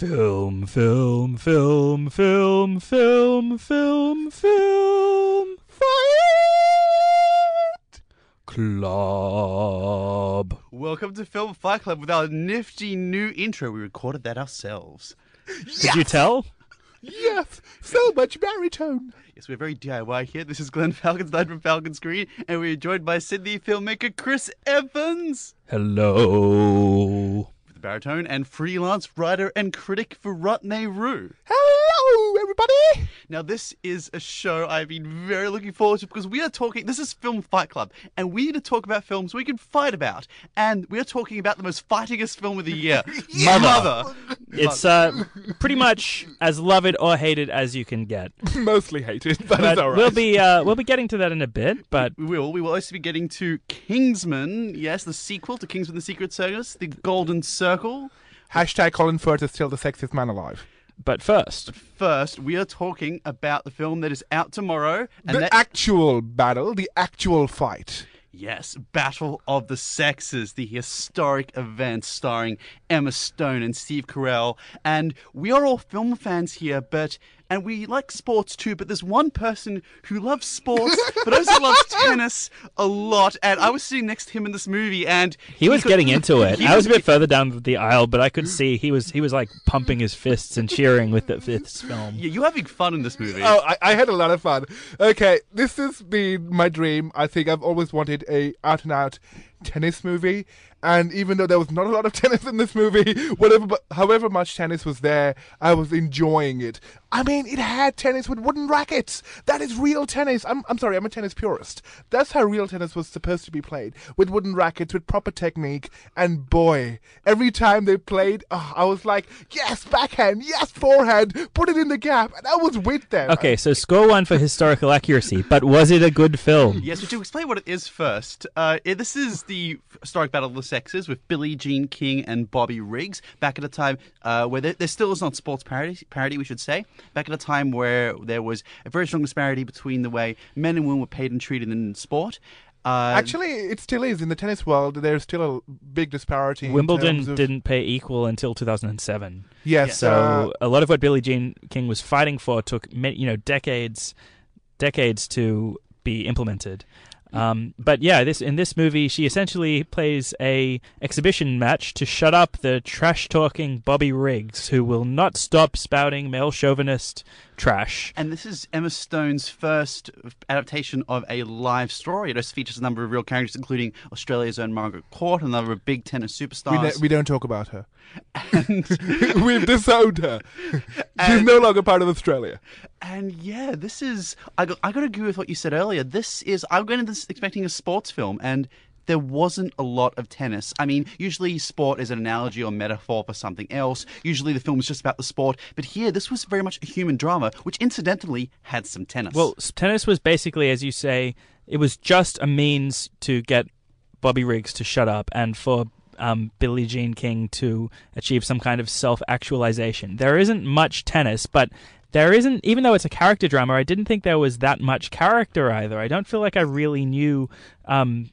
Film, film, film, film, film, film, film. Fight Club. Welcome to Film Fight Club with our nifty new intro. We recorded that ourselves. Did you tell? Yes, so much baritone. Yes, we're very DIY here. This is Glenn Falcons, Night from Falcon Screen, and we're joined by Sydney filmmaker Chris Evans, Hello. The baritone, and freelance writer and critic for Rutney Roo. Hello, everybody. Now, this is a show I've been very looking forward to because we are talking. This is Film Fight Club, and we need to talk about films we can fight about. And we are talking about the most fightingest film of the year, Mother. It's uh, pretty much as loved or hated as you can get. Mostly hated, but, But it's all right. we'll be uh, we'll be getting to that in a bit. But We will. We will also be getting to Kingsman. Yes, the sequel to Kingsman: The Secret Service, The Golden Circle. Hashtag Colin Firth is still the sexiest man alive. But first, First, we are talking about the film that is out tomorrow, and the that actual battle, the actual fight. yes, Battle of the Sexes, the historic event starring Emma Stone and Steve Carell. And we are all film fans here, but and we like sports too. But there's one person who loves sports, but also loves tennis a lot. And I was sitting next to him in this movie, and he was could- getting into it. I was a bit further down the aisle, but I could see he was he was like pumping his fists and cheering with the, fifth film. Yeah, you're having fun in this movie. Oh, I, I had a lot of fun. Okay, this has been my dream. I think I've always wanted a out and out tennis movie. And even though there was not a lot of tennis in this movie, whatever, but however much tennis was there, I was enjoying it. I mean, it had tennis with wooden rackets. That is real tennis. I'm, I'm sorry, I'm a tennis purist. That's how real tennis was supposed to be played with wooden rackets, with proper technique. And boy, every time they played, oh, I was like, yes, backhand, yes, forehand, put it in the gap. And I was with them. Okay, so score one for historical accuracy, but was it a good film? Yes, but to explain what it is first, uh, this is the historic battle of the sexes with Billie Jean King and Bobby Riggs. Back at a time uh, where there, there still is not sports parody, parody, we should say. Back at a time where there was a very strong disparity between the way men and women were paid and treated in sport. Uh, Actually, it still is in the tennis world. There's still a big disparity. in Wimbledon terms of- didn't pay equal until 2007. Yes, So uh, a lot of what Billie Jean King was fighting for took ma- you know decades, decades to be implemented. Um, but yeah, this in this movie, she essentially plays a exhibition match to shut up the trash talking Bobby Riggs, who will not stop spouting male chauvinist trash. and this is Emma Stone's first adaptation of a live story. It also features a number of real characters, including Australia's own Margaret Court, and a number of big tennis we, superstars. ne- we don't talk about her. and, We've disowned her. She's no longer part of Australia. And yeah, this is I got, I got to agree with what you said earlier. This is I'm going into this expecting a sports film, and there wasn't a lot of tennis. I mean, usually sport is an analogy or metaphor for something else. Usually the film is just about the sport, but here this was very much a human drama, which incidentally had some tennis. Well, tennis was basically, as you say, it was just a means to get Bobby Riggs to shut up and for um, Billie Jean King to achieve some kind of self actualization. There isn't much tennis, but there isn't, even though it's a character drama, I didn't think there was that much character either. I don't feel like I really knew. Um,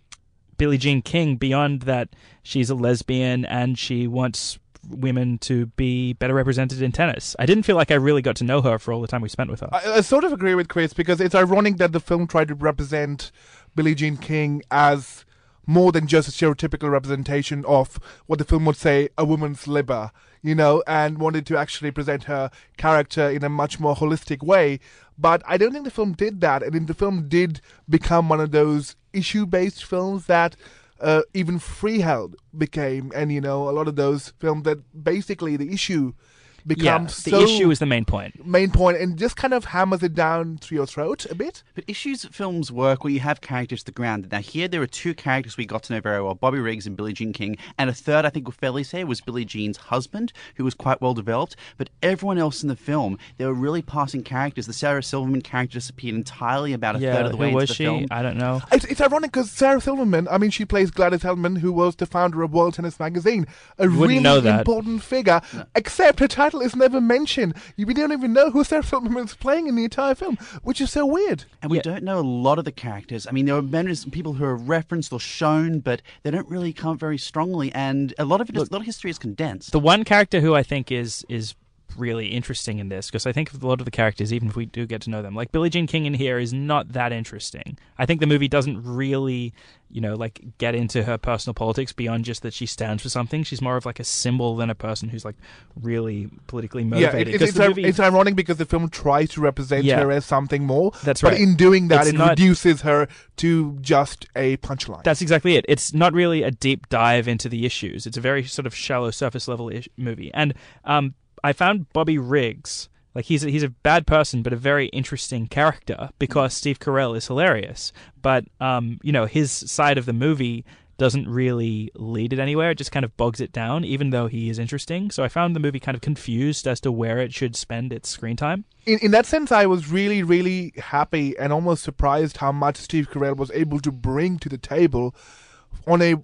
Billie Jean King beyond that she's a lesbian and she wants women to be better represented in tennis. I didn't feel like I really got to know her for all the time we spent with her. I, I sort of agree with Chris because it's ironic that the film tried to represent Billie Jean King as more than just a stereotypical representation of what the film would say a woman's liver, you know, and wanted to actually present her character in a much more holistic way. But I don't think the film did that, and in the film did become one of those issue-based films that uh, even Freeheld became, and you know, a lot of those films that basically the issue yeah, becomes the so issue is the main point. main point and just kind of hammers it down through your throat a bit. But issues films work where you have characters to the ground. Now here there are two characters we got to know very well: Bobby Riggs and Billie Jean King, and a third I think we'll fairly say was Billie Jean's husband, who was quite well developed. But everyone else in the film, they were really passing characters. The Sarah Silverman character disappeared entirely about a yeah, third of the who way was into the she? film. I don't know. It's, it's ironic because Sarah Silverman, I mean, she plays Gladys Heldman, who was the founder of World Tennis Magazine, a wouldn't really know that. important figure, except her title Kettle is never mentioned. You- We don't even know who Sarah Silverman is playing in the entire film, which is so weird. And we Yeah. don't know a lot of the characters. I mean, there are many people who are referenced or shown, but they don't really come up very strongly. And a lot of it is, a lot of history is condensed. The one character who I think is is really interesting in this because I think a lot of the characters, even if we do get to know them, like Billie Jean King in here is not that interesting. I think the movie doesn't really, you know, like get into her personal politics beyond just that she stands for something. She's more of like a symbol than a person who's like really politically Yeah, motivated. it, it's, it's, movie- it's ironic because the film tries to represent Yeah. her as something more. That's right. but in doing that, It's it not- reduces her to just a punchline. That's exactly it. It's not really a deep dive into the issues. It's a very sort of shallow surface level ish- movie. And um, I found Bobby Riggs like he's a, he's a bad person, but a very interesting character because Steve Carell is hilarious. But um, you know his side of the movie doesn't really lead it anywhere. It just kind of bogs it down, even though he is interesting. So I found the movie kind of confused as to where it should spend its screen time. in, in that sense, I was really, really happy and almost surprised how much Steve Carell was able to bring to the table on a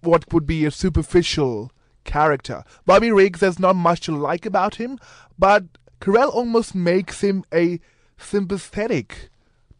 what would be a superficial character. Bobby Riggs, there's not much to like about him, but Carell almost makes him a sympathetic,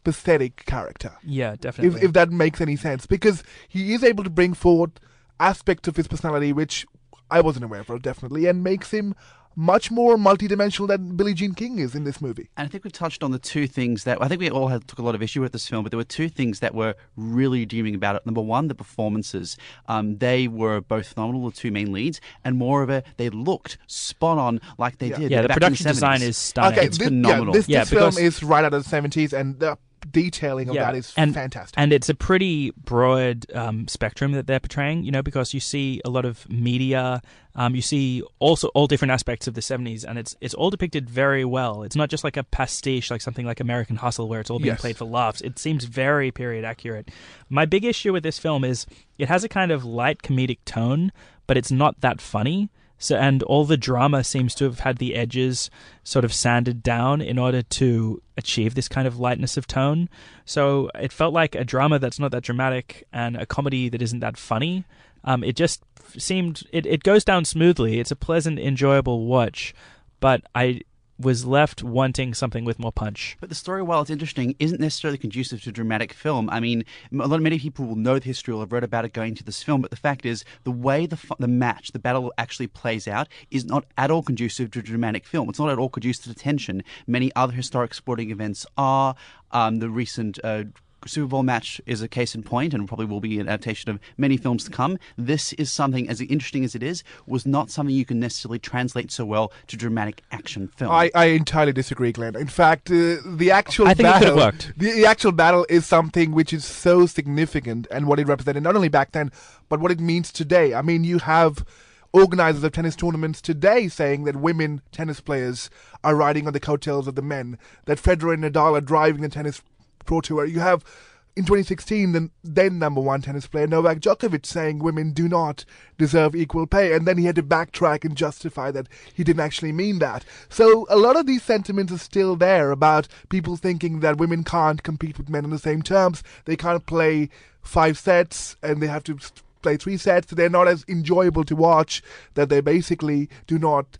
pathetic character. Yeah, definitely. If, if that makes any sense, because he is able to bring forward aspects of his personality which I wasn't aware of, definitely, and makes him much more multidimensional than Billie Jean King is in this movie. And I think we've touched on the two things that I think we all had, took a lot of issue with this film, but there were two things that were really redeeming about it. Number one, the performances. Um, they were both phenomenal, the two main leads, and moreover, they looked spot on like they Yeah. did yeah, the back in production 70s. design is stunning. Okay, It's thi- phenomenal. Yeah, this, Yeah, this film is right out of the 70s, and the detailing of that is and, fantastic. And it's a pretty broad um, spectrum that they're portraying, you know, because you see a lot of media, um, you see also all different aspects of the 70s, and it's it's all depicted very well. It's not just like a pastiche, like something like American Hustle, where it's all being Yes. played for laughs. It seems very period accurate. My big issue with this film is it has a kind of light comedic tone, but it's not that funny. So, and all the drama seems to have had the edges sort of sanded down in order to achieve this kind of lightness of tone. So it felt like a drama that's not that dramatic and a comedy that isn't that funny. Um, it just seemed it, it goes down smoothly. It's a pleasant, enjoyable watch, but I was left wanting something with more punch. But the story, while it's interesting, isn't necessarily conducive to dramatic film. I mean, a lot of many people will know the history or have read about it going to this film, but the fact is, the way the the match, the battle actually plays out, is not at all conducive to dramatic film. It's not at all conducive to tension. Many other historic sporting events are. Um, the recent. Uh, Super Bowl match is a case in point, and probably will be an adaptation of many films to come. This is something, as interesting as it is, was not something you can necessarily translate so well to dramatic action film. I, I entirely disagree, Glenn. In fact, uh, the actual I think it could have worked. The, the actual battle is something which is so significant and what it represented not only back then, but what it means today. I mean, you have organizers of tennis tournaments today saying that women tennis players are riding on the coattails of the men, that Federer and Nadal are driving the tennis pro tour. You have in 2016, the then number one tennis player Novak Djokovic saying women do not deserve equal pay, and then he had to backtrack and justify that he didn't actually mean that. So a lot of these sentiments are still there about people thinking that women can't compete with men on the same terms. They can't play five sets, and they have to play three sets. They're not as enjoyable to watch. That they basically do not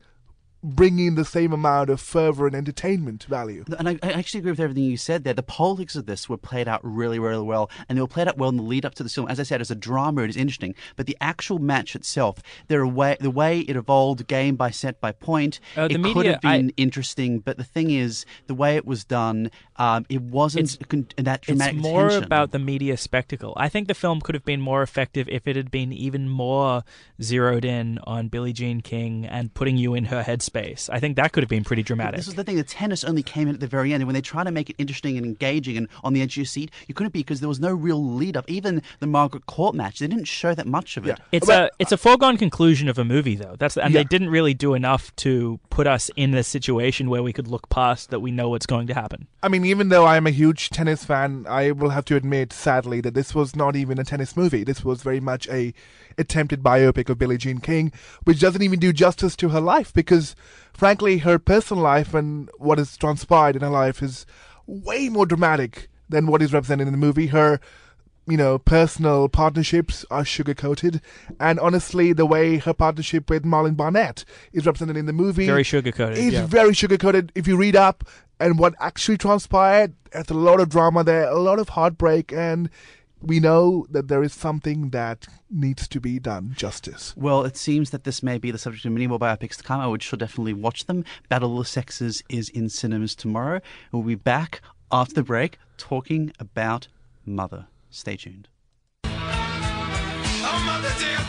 bring in the same amount of fervor and entertainment value. And I, I actually agree with everything you said there. The politics of this were played out really, really well, and they were played out well in the lead up to the film. As I said, as a drama, it is interesting, but the actual match itself, there are way, the way it evolved, game by set by point, Uh, the it could have been interesting. But the thing is, the way it was done, um, it wasn't It's- con- that It's more tension. about the media spectacle. I think the film could have been more effective if it had been even more zeroed in on Billie Jean King and putting you in her headspace. I think that could have been pretty dramatic. This is the thing. The tennis only came in at the very end, and when they try to make it interesting and engaging and on the edge of your seat, you couldn't be because there was no real lead up. Even the Margaret Court match, they didn't show that much of it. Yeah. It's Well, a it's a foregone conclusion of a movie though. That's and Yeah. they didn't really do enough to put us in a situation where we could look past that we know what's going to happen. I mean, even though I'm a huge tennis fan, I will have to admit, sadly, that this was not even a tennis movie. This was very much a attempted biopic of Billie Jean King, which doesn't even do justice to her life because, frankly, her personal life and what has transpired in her life is way more dramatic than what is represented in the movie. Her you know, personal partnerships are sugar coated, and honestly, the way her partnership with Marilyn Barnett is represented in the movie Very sugar coated. is Yeah. very sugar coated. If you read up and what actually transpired, there's a lot of drama there, a lot of heartbreak, and we know that there is something that needs to be done justice. Well, it seems that this may be the subject of many more biopics to come. I would sure definitely watch them. Battle of the Sexes is in cinemas tomorrow. We'll be back after the break talking about Mother. Stay tuned. Oh, mother dear,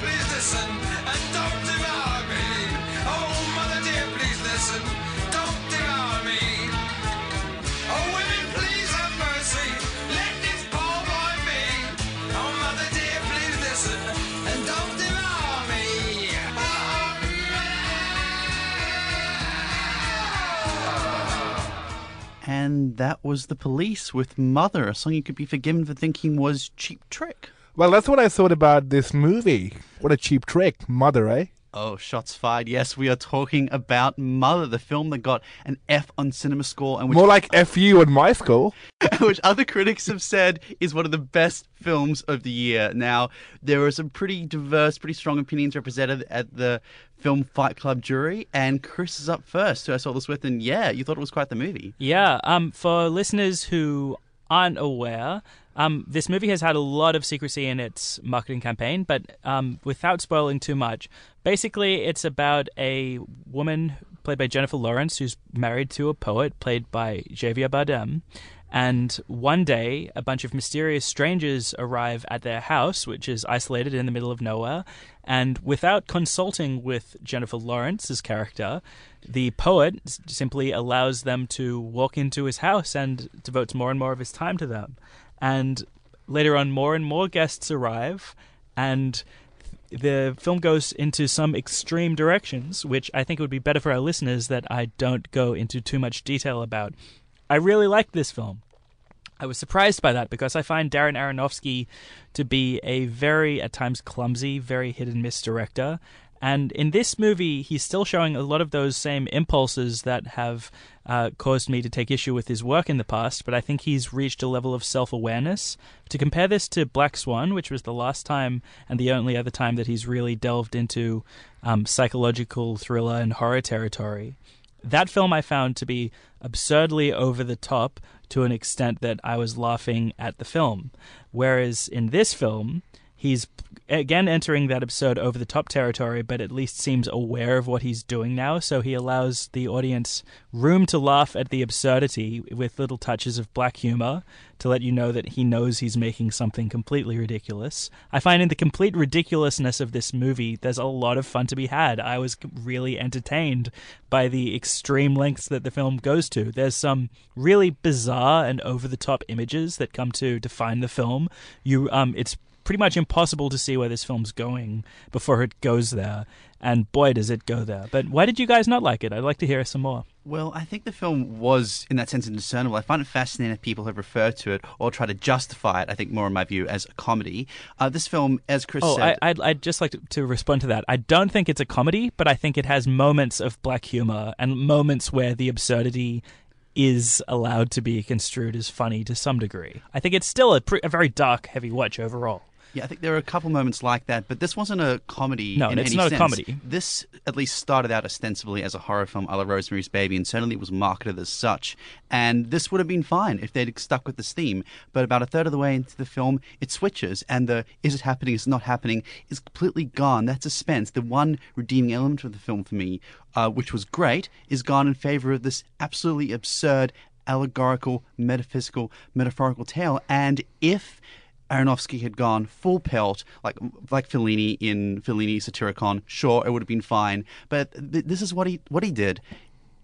And that was The Police with Mother, a song you could be forgiven for thinking was Cheap Trick. Well, that's what I thought about this movie. What a cheap trick, mother, eh? Oh, shots fired. Yes, we are talking about Mother, the film that got an F on Cinema Score and which More like FU in my school. which other critics have said is one of the best films of the year. Now, there are some pretty diverse, pretty strong opinions represented at the Film Fight Club jury, and Chris is up first, who I saw this with, and yeah, you thought it was quite the movie. Yeah, um, for listeners who aren't aware, um, this movie has had a lot of secrecy in its marketing campaign, but um, without spoiling too much, basically it's about a woman played by Jennifer Lawrence who's married to a poet played by Javier Bardem. And one day, a bunch of mysterious strangers arrive at their house, which is isolated in the middle of nowhere. And without consulting with Jennifer Lawrence's character, the poet simply allows them to walk into his house and devotes more and more of his time to them. And later on, more and more guests arrive, and the film goes into some extreme directions, which I think it would be better for our listeners that I don't go into too much detail about. I really liked this film. I was surprised by that because I find Darren Aronofsky to be a very, at times, clumsy, very hit and miss director. And in this movie, he's still showing a lot of those same impulses that have uh, caused me to take issue with his work in the past, but I think he's reached a level of self awareness. To compare this to Black Swan, which was the last time and the only other time that he's really delved into um, psychological thriller and horror territory, that film I found to be absurdly over the top to an extent that I was laughing at the film. Whereas in this film, he's again entering that absurd over the top territory, but at least seems aware of what he's doing now. So he allows the audience room to laugh at the absurdity with little touches of black humor to let you know that he knows he's making something completely ridiculous. I find in the complete ridiculousness of this movie, there's a lot of fun to be had. I was really entertained by the extreme lengths that the film goes to. There's some really bizarre and over the top images that come to define the film. You um it's pretty much impossible to see where this film's going before it goes there. And boy, does it go there. But why did you guys not like it? I'd like to hear some more. Well, I think the film was, in that sense, indiscernible. I find it fascinating that people have referred to it or try to justify it, I think, more in my view, as a comedy. Uh, this film, as Chris Oh, said. I, I'd, I'd just like to, to respond to that. I don't think it's a comedy, but I think it has moments of black humor and moments where the absurdity is allowed to be construed as funny to some degree. I think it's still a, pre- a very dark, heavy watch overall. Yeah, I think there are a couple moments like that, but this wasn't a comedy. No, in it's any not a sense. comedy. This at least started out ostensibly as a horror film, a la Rosemary's Baby, and certainly was marketed as such. And this would have been fine if they'd stuck with this theme. But about a third of the way into the film, it switches, and the "is it happening? Is it not happening?" is completely gone. That suspense, the one redeeming element of the film for me, uh, which was great, is gone in favor of this absolutely absurd, allegorical, metaphysical, metaphorical tale. And if Aronofsky had gone full pelt, like like Fellini in Fellini Satyricon, sure, it would have been fine. But th- this is what he what he did.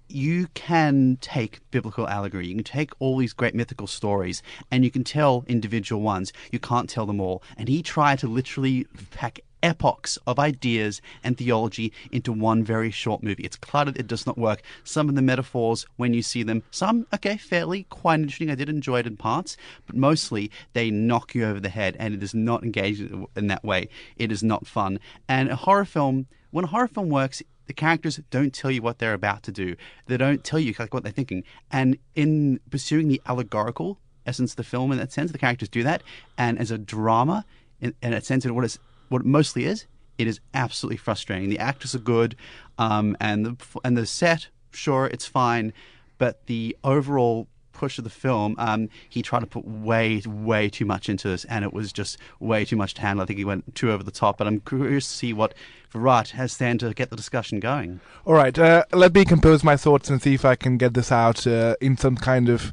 You can take biblical allegory, you can take all these great mythical stories, and you can tell individual ones. You can't tell them all. And he tried to literally pack epochs of ideas and theology into one very short movie. It's cluttered, it does not work. Some of the metaphors, when you see them, some, okay, fairly quite interesting. I did enjoy it in parts, but mostly they knock you over the head, and it is not engaging in that way. It is not fun. And a horror film, when a horror film works, the characters don't tell you what they're about to do. They don't tell you like what they're thinking. And in pursuing the allegorical essence of the film in that sense. The characters do that, and as a drama, in, in that sense, and what it's what it mostly is, it is absolutely frustrating. The actors are good, um, and the and the set, sure, it's fine, but the overall push of the film, um, he tried to put way, way too much into this, and it was just way too much to handle. I think he went too over the top. But I'm curious to see what Virat has then to get the discussion going. All right, uh, let me compose my thoughts and see if I can get this out uh, in some kind of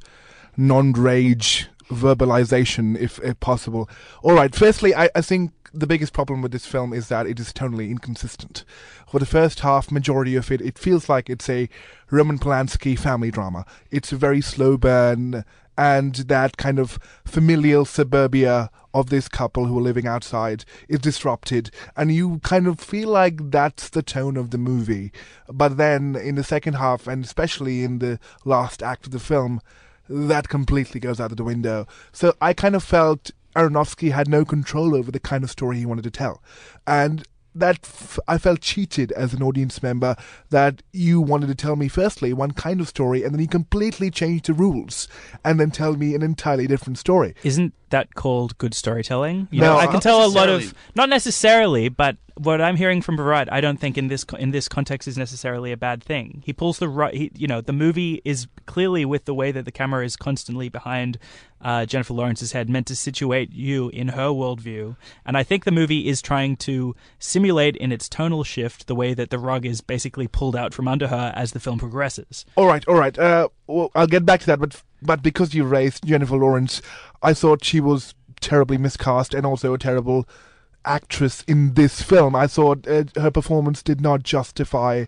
non-rage verbalization, if, if possible. All right, firstly, I, I think the biggest problem with this film is that it is tonally inconsistent. For the first half, majority of it, it feels like it's a Roman Polanski family drama. It's a very slow burn, and that kind of familial suburbia of this couple who are living outside is disrupted, and you kind of feel like that's the tone of the movie. But then in the second half, and especially in the last act of the film, that completely goes out of the window. So I kind of felt Aronofsky had no control over the kind of story he wanted to tell. And that f- I felt cheated as an audience member that you wanted to tell me firstly one kind of story and then you completely changed the rules and then tell me an entirely different story. Isn't that called good storytelling? You No, know, I uh, can tell a lot of not necessarily, but what I'm hearing from Barat, I don't think in this in this context is necessarily a bad thing. He pulls the right, he, you know, the movie is clearly with the way that the camera is constantly behind uh, Jennifer Lawrence's head, meant to situate you in her worldview, and I think the movie is trying to simulate in its tonal shift the way that the rug is basically pulled out from under her as the film progresses. All right, all right. Uh, well, I'll get back to that, but but because you raised Jennifer Lawrence, I thought she was terribly miscast and also a terrible actress in this film. I thought uh, her performance did not justify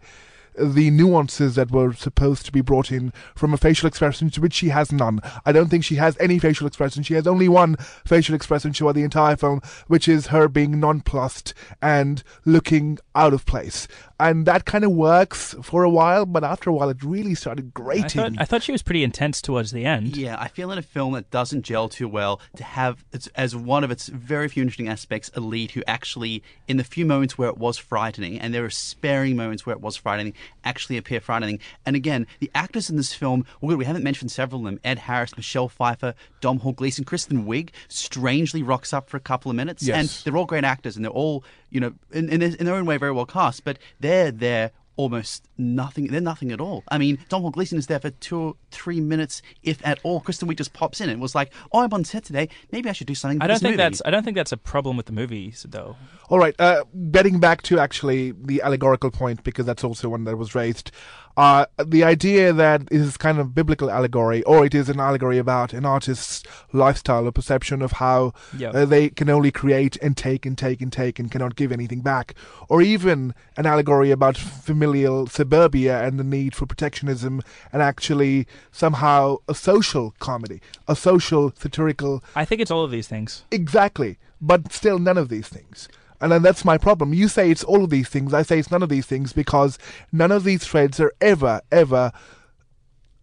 the nuances that were supposed to be brought in from a facial expression to which she has none. I don't think she has any facial expression. She has only one facial expression throughout the entire film, which is her being nonplussed and looking out of place. And that kind of works for a while, but after a while it really started I grating. thought, I thought she was pretty intense towards the end. Yeah, I feel in a film that doesn't gel too well to have its, as one of its very few interesting aspects a lead who actually, in the few moments where it was frightening, and there were sparing moments where it was frightening, actually appear frightening. And again, the actors in this film, well, good, we haven't mentioned several of them: Ed Harris, Michelle Pfeiffer, Domhnall Gleeson, Kristen Wiig. Strangely rocks up for a couple of minutes, Yes. and they're all great actors, and they're all, you know, in, in, their, in their own way, very well cast. But they're there almost nothing. They're nothing at all. I mean, Domhnall Gleeson is there for two or three minutes, if at all. Kristen Wiig just pops in and was like, "Oh, I'm on set today. Maybe I should do something." I don't this think movie." that's I don't think that's a problem with the movies though. All right, uh, getting back to actually the allegorical point, because that's also one that was raised. Uh, the idea that it is kind of biblical allegory, or it is an allegory about an artist's lifestyle or perception of how Yeah. uh, they can only create and take and take and take and cannot give anything back, or even an allegory about familial suburbia and the need for protectionism, and actually somehow a social comedy, a social satirical I think it's all of these things. Exactly, but still none of these things. And then that's my problem. You say it's all of these things, I say it's none of these things because none of these threads are ever, ever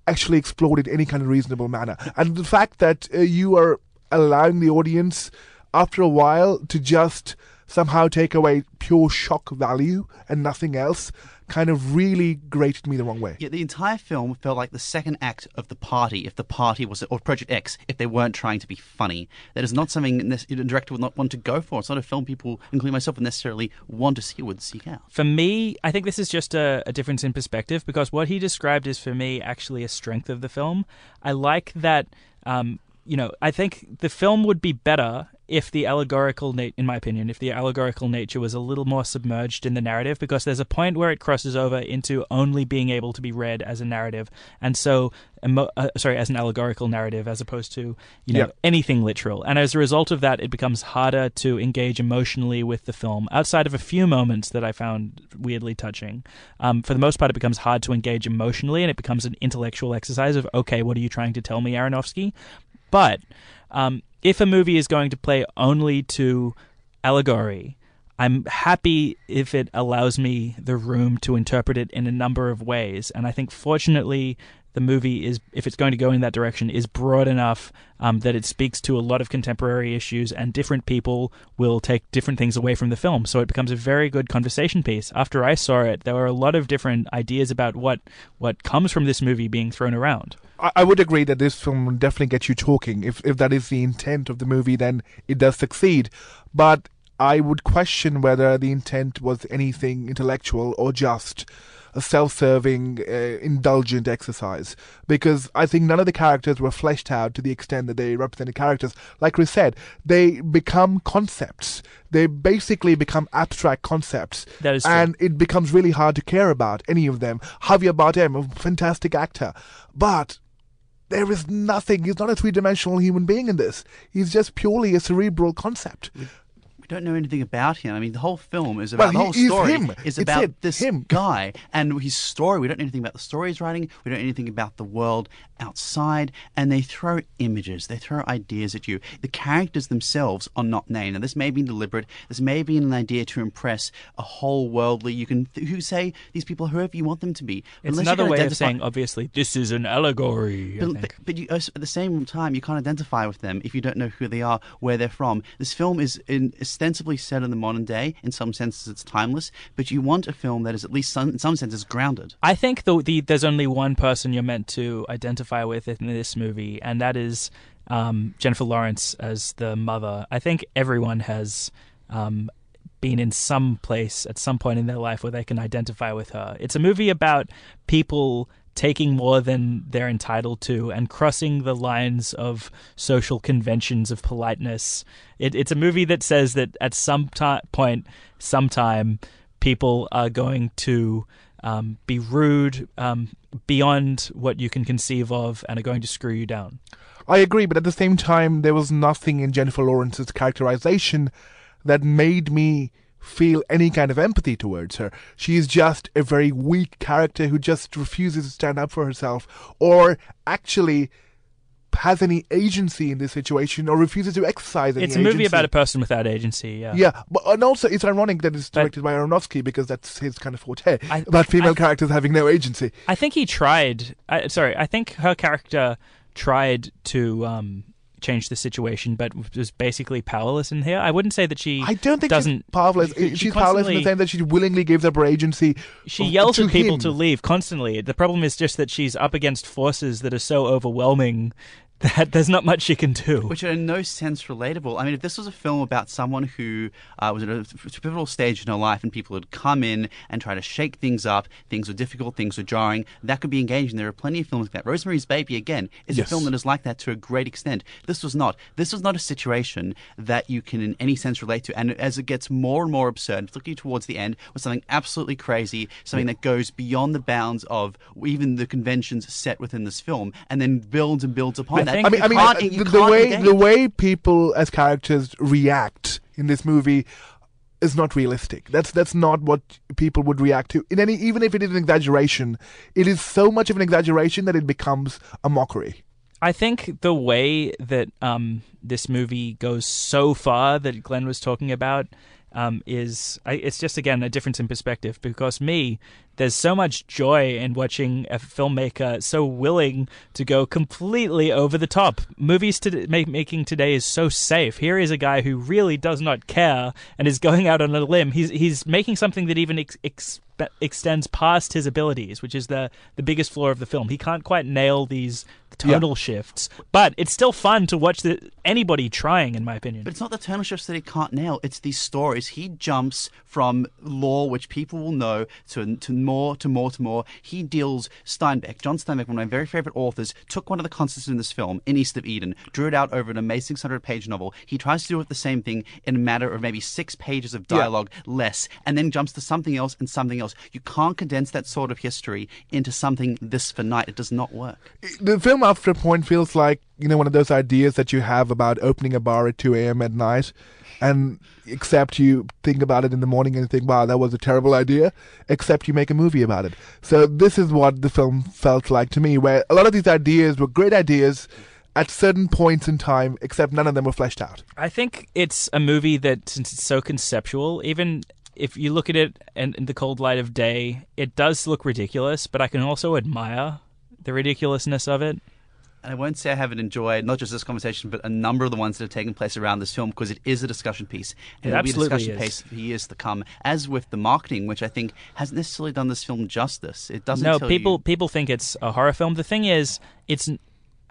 actually explored in any kind of reasonable manner. And the fact that uh, you are allowing the audience, after a while, to just somehow take away pure shock value and nothing else kind of really grated me the wrong way. Yeah, the entire film felt like the second act of the party. If the party was, or Project X, if they weren't trying to be funny, that is not something this- a director would not want to go for. It's not a film people, including myself, would necessarily want to see or would seek out. For me, I think this is just a, a difference in perspective because what he described is for me actually a strength of the film. I like that. Um, you know, I think the film would be better if the allegorical, na- in my opinion, if the allegorical nature was a little more submerged in the narrative, because there's a point where it crosses over into only being able to be read as a narrative, and so, emo- uh, sorry, as an allegorical narrative, as opposed to you know Yep. anything literal. And as a result of that, it becomes harder to engage emotionally with the film. Outside of a few moments that I found weirdly touching, um, for the most part, it becomes hard to engage emotionally, and it becomes an intellectual exercise of okay, what are you trying to tell me, Aronofsky? But um, if a movie is going to play only to allegory, I'm happy if it allows me the room to interpret it in a number of ways. And I think, fortunately, the movie is, if it's going to go in that direction, is broad enough um, that it speaks to a lot of contemporary issues, and different people will take different things away from the film. So it becomes a very good conversation piece. After I saw it, there were a lot of different ideas about what what comes from this movie being thrown around. I, I would agree that this film definitely gets you talking. If if that is the intent of the movie, then it does succeed. But I would question whether the intent was anything intellectual or just a self-serving, uh, indulgent exercise. Because I think none of the characters were fleshed out to the extent that they represented characters. Like Chris said, they become concepts. They basically become abstract concepts. That is true. and it becomes really hard to care about any of them. Javier Bardem, a fantastic actor, but there is nothing. He's not a three-dimensional human being in this. He's just purely a cerebral concept. Mm. We don't know anything about him. I mean, the whole film is Well, about the whole is story him. is It's about it, this him. guy and his story. We don't know anything about the story he's writing. We don't know anything about the world outside. And they throw images, they throw ideas at you. The characters themselves are not named. Now, this may be deliberate. This may be an idea to impress a whole worldly. You can who say these people whoever you want them to be. It's Unless another can way of saying, obviously, this is an allegory. I but, think. but, but you, uh, at the same time, you can't identify with them if you don't know who they are, where they're from. This film is in, ostensibly set in the modern day. In some senses, it's timeless. But you want a film that is at least, some, in some senses, grounded. I think the, the there's only one person you're meant to identify with in this movie, and that is um, Jennifer Lawrence as the mother. I think everyone has um, been in some place at some point in their life where they can identify with her. It's a movie about people taking more than they're entitled to and crossing the lines of social conventions of politeness. It, it's a movie that says that at some ti point, sometime, people are going to um, be rude um, beyond what you can conceive of and are going to screw you down. I agree, but at the same time, there was nothing in Jennifer Lawrence's characterization that made me feel any kind of empathy towards her. She is just a very weak character who just refuses to stand up for herself, or actually has any agency in this situation, or refuses to exercise any It's a movie agency. about a person without agency. Yeah. Yeah, but and also it's ironic that it's But- directed by Aronofsky because that's his kind of forte I- about female I- characters having no agency. I think he tried. I, sorry, I think her character tried to um, change the situation, but was basically powerless in here. I wouldn't say that she. I don't think doesn't. she's powerless. she she's powerless in the sense that she willingly gives up her agency. She yells at people him. to leave constantly. The problem is just that she's up against forces that are so overwhelming that there's not much you can do. which are in no sense relatable. I mean, if this was a film about someone who uh, was at a pivotal stage in her life and people had come in and try to shake things up, things were difficult, things were jarring, that could be engaging. There are plenty of films like that. Rosemary's Baby, again, is Yes. a film that is like that to a great extent. This was not. This was not a situation that you can in any sense relate to. And as it gets more and more absurd, particularly towards the end, with something absolutely crazy, something that goes beyond the bounds of even the conventions set within this film, and then builds and builds upon that. think- I mean, I mean, uh, the, the way engage. the way people as characters react in this movie is not realistic. That's that's not what people would react to. In any, even if it is an exaggeration, it is so much of an exaggeration that it becomes a mockery. I think the way that um, this movie goes so far that Glenn was talking about um, is I, it's just again a difference in perspective because me there's so much joy in watching a filmmaker so willing to go completely over the top. Movies to make, making today is so safe. Here is a guy who really does not care and is going out on a limb. He's he's making something that even ex- ex- extends past his abilities, which is the the biggest flaw of the film. He can't quite nail these tonal shifts, but it's still fun to watch the, anybody trying, in my opinion. But it's not the tonal shifts that he can't nail. It's these stories. He jumps from lore, which people will know, to, to more, to more, to more. He deals Steinbeck, John Steinbeck, one of my very favorite authors, took one of the concepts in this film, in East of Eden, drew it out over an amazing 600-page novel. He tries to do it the same thing in a matter of maybe six pages of dialogue less, and then jumps to something else and something else. You can't condense that sort of history into something this finite. It does not work. The film, after a point, feels like you know one of those ideas that you have about opening a bar at two a.m. at night, and except you think about it in the morning and think, "Wow, that was a terrible idea." Except you make a movie about it. So this is what the film felt like to me, where a lot of these ideas were great ideas at certain points in time, except none of them were fleshed out. I think it's a movie that, since it's so conceptual, even if you look at it in, in the cold light of day, it does look ridiculous, but I can also admire the ridiculousness of it. And I won't say I haven't enjoyed not just this conversation, but a number of the ones that have taken place around this film because it is a discussion piece. And It it'll be a discussion is. piece for years to come, as with the marketing, which I think hasn't necessarily done this film justice. It doesn't no tell people you- people think it's a horror film the thing is it's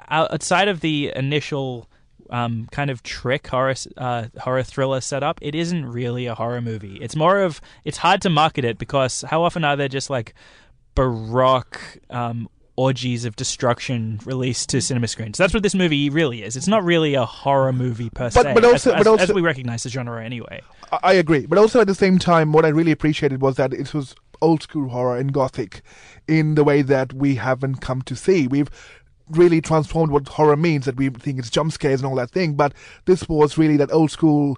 outside of the initial um, kind of trick horror uh, horror thriller setup it isn't really a horror movie it's more of it's hard to market it because how often are there just like baroque um, orgies of destruction released to cinema screens that's what this movie really is it's not really a horror movie per But- se but also- as, but also- as we recognize the genre anyway I- agree, but also at the same time, what I really appreciated was that it was old school horror and gothic, in the way that we haven't come to see. We've really transformed what horror means. That we think it's jump scares and all that thing, but this was really that old school,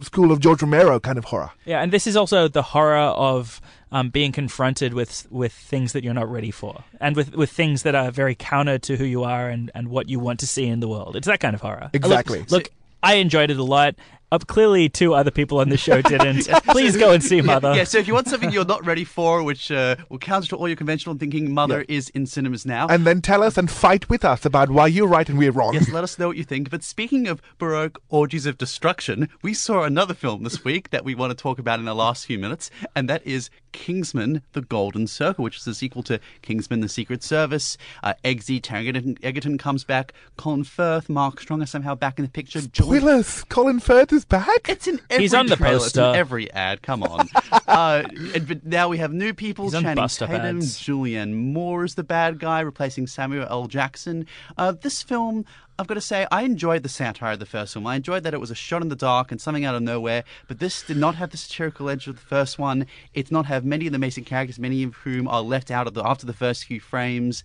school of George Romero kind of horror. Yeah, and this is also the horror of um, being confronted with with things that you're not ready for, and with with things that are very counter to who you are and, and what you want to see in the world. It's that kind of horror. Exactly. Look, look, I enjoyed it a lot. Uh, clearly, two other people on the show didn't. Please go and see Mother. Yeah, so if you want something you're not ready for, which uh, will counter to all your conventional thinking, Mother is in cinemas now. And then tell us and fight with us about why you're right and we're wrong. Yes, let us know what you think. But speaking of Baroque orgies of destruction, we saw another film this week that we want to talk about in the last few minutes, and that is Kingsman: The Golden Circle, which is the sequel to Kingsman: The Secret Service. Uh, Eggsy Egerton, Egerton comes back. Colin Firth, Mark Strong are somehow back in the picture. George- Spoilers! Colin Firth is back. It's in every He's on the trailer, it's in poster. every ad. Come on. uh, and, but now we have new people. He's on Channing bus stop Tatum, ads. Julianne Moore is the bad guy, replacing Samuel L. Jackson. Uh, this film, I've got to say, I enjoyed the satire of the first film. I enjoyed that it was a shot in the dark and something out of nowhere. But this did not have the satirical edge of the first one. It did not have many of the basic characters, many of whom are left out of the after the first few frames.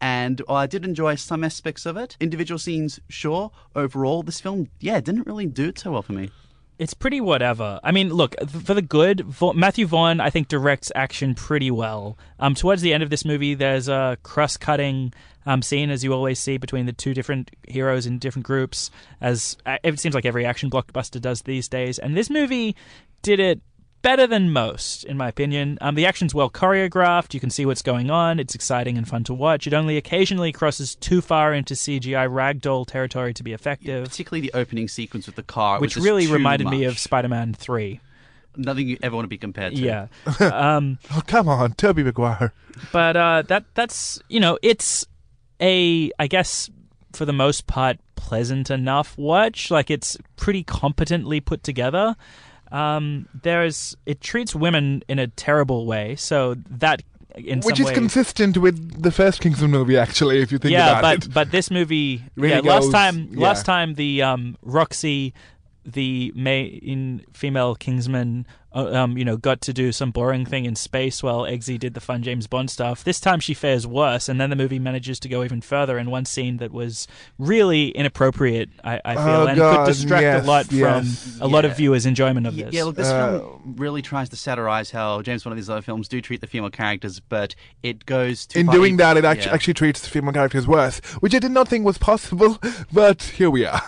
And I did enjoy some aspects of it, individual scenes, sure. Overall, this film, yeah, didn't really do it so well for me. It's pretty whatever. I mean, look for the good. Matthew Vaughn, I think, directs action pretty well. Um, towards the end of this movie, there's a cross-cutting um, scene, as you always see, between the two different heroes in different groups. As uh, it seems like every action blockbuster does these days, and this movie did it better than most, in my opinion. Um, the action's well choreographed. You can see what's going on. It's exciting and fun to watch. It only occasionally crosses too far into CGI ragdoll territory to be effective, particularly the opening sequence with the car, which was really too reminded me of Spider-Man Three. nothing you ever want to be compared to. Yeah. um, Oh, come on, Tobey Maguire. but uh, that that's you know it's a I guess for the most part pleasant enough watch. Like it's pretty competently put together. Um, there's it treats women in a terrible way, so that in Which is way, consistent with the first Kingsman movie, actually, if you think yeah, about but it. but this movie, Really yeah, last time yeah. last time the um, Roxy, the main female Kingsman, uh, um, you know, got to do some boring thing in space while Eggsy did the fun James Bond stuff. This time she fares worse, and then the movie manages to go even further in one scene that was really inappropriate. I, I feel, Oh, and God, could distract yes, a lot yes. from a lot of viewers' enjoyment of this. yeah, look, this Uh, film really tries to satirize how James Bond and these other films do treat the female characters, but it goes too in far. doing that, it actually, yeah. actually treats the female characters worse, which I did not think was possible, but here we are.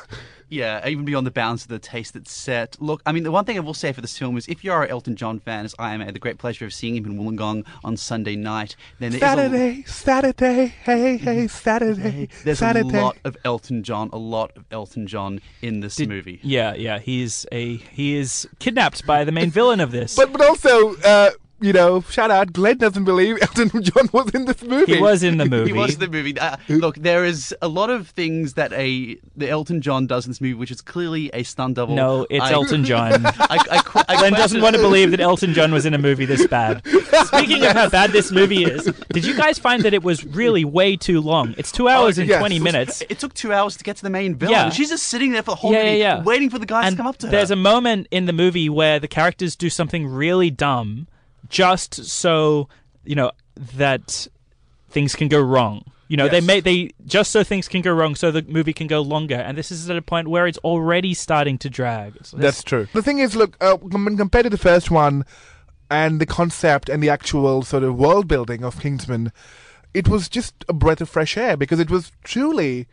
Yeah, even beyond the bounds of the taste that's set. Look, I mean, the one thing I will say for this film is if you are an Elton John fan, as I am, I had the great pleasure of seeing him in Wollongong on Sunday night, then there is a- Saturday, Saturday, hey, hey, Saturday, there's Saturday. a lot of Elton John, a lot of Elton John in this movie. yeah, yeah, he's a he is kidnapped by the main villain of this. But but also, uh, you know, shout out, Glenn doesn't believe Elton John was in this movie. he was in the movie. He was in the movie. Uh, look, there is a lot of things that a the Elton John does in this movie, which is clearly a stunt double. no, it's I- Elton John. I, I, qu- I Glenn doesn't question- want to believe that Elton John was in a movie this bad. Speaking of how bad this movie is, did you guys find that it was really way too long? It's two hours and yes. 20 minutes. It took two hours to get to the main villain. Yeah. She's just sitting there for the whole Yeah, movie, yeah, yeah. waiting for the guys And to come up to her. there's a moment in the movie where the characters do something really dumb just so, you know, that things can go wrong. You know, they may they just so things can go wrong so the movie can go longer. And this is at a point where it's already starting to drag. It's, That's true. The thing is, look, uh, compared to the first one and the concept and the actual sort of world building of Kingsman, it was just a breath of fresh air because it was truly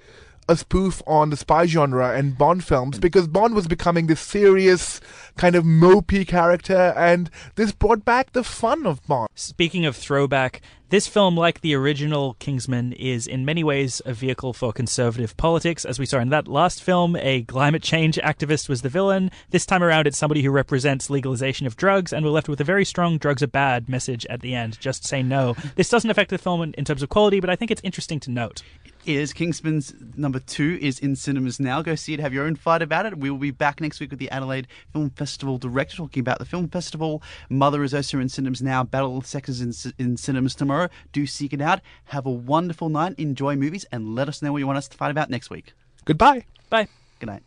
a spoof on the spy genre and Bond films because Bond was becoming this serious kind of mopey character and this brought back the fun of Bond. Speaking of throwback, This film, like the original Kingsman, is in many ways a vehicle for conservative politics. As we saw in that last film, a climate change activist was the villain. This time around, it's somebody who represents legalization of drugs, and we're left with a very strong drugs are bad message at the end. Just say no. This doesn't affect the film in, in terms of quality, but I think it's interesting to note. Is Kingsman's number two is in cinemas now. Go see it. Have your own fight about it. We will be back next week with the Adelaide Film Festival director talking about the film festival. Mother is also in cinemas now. Battle of the Sexes in, in cinemas tomorrow. Do seek it out. Have a wonderful night. Enjoy movies and let us know what you want us to fight about next week. Goodbye. Bye. Good night.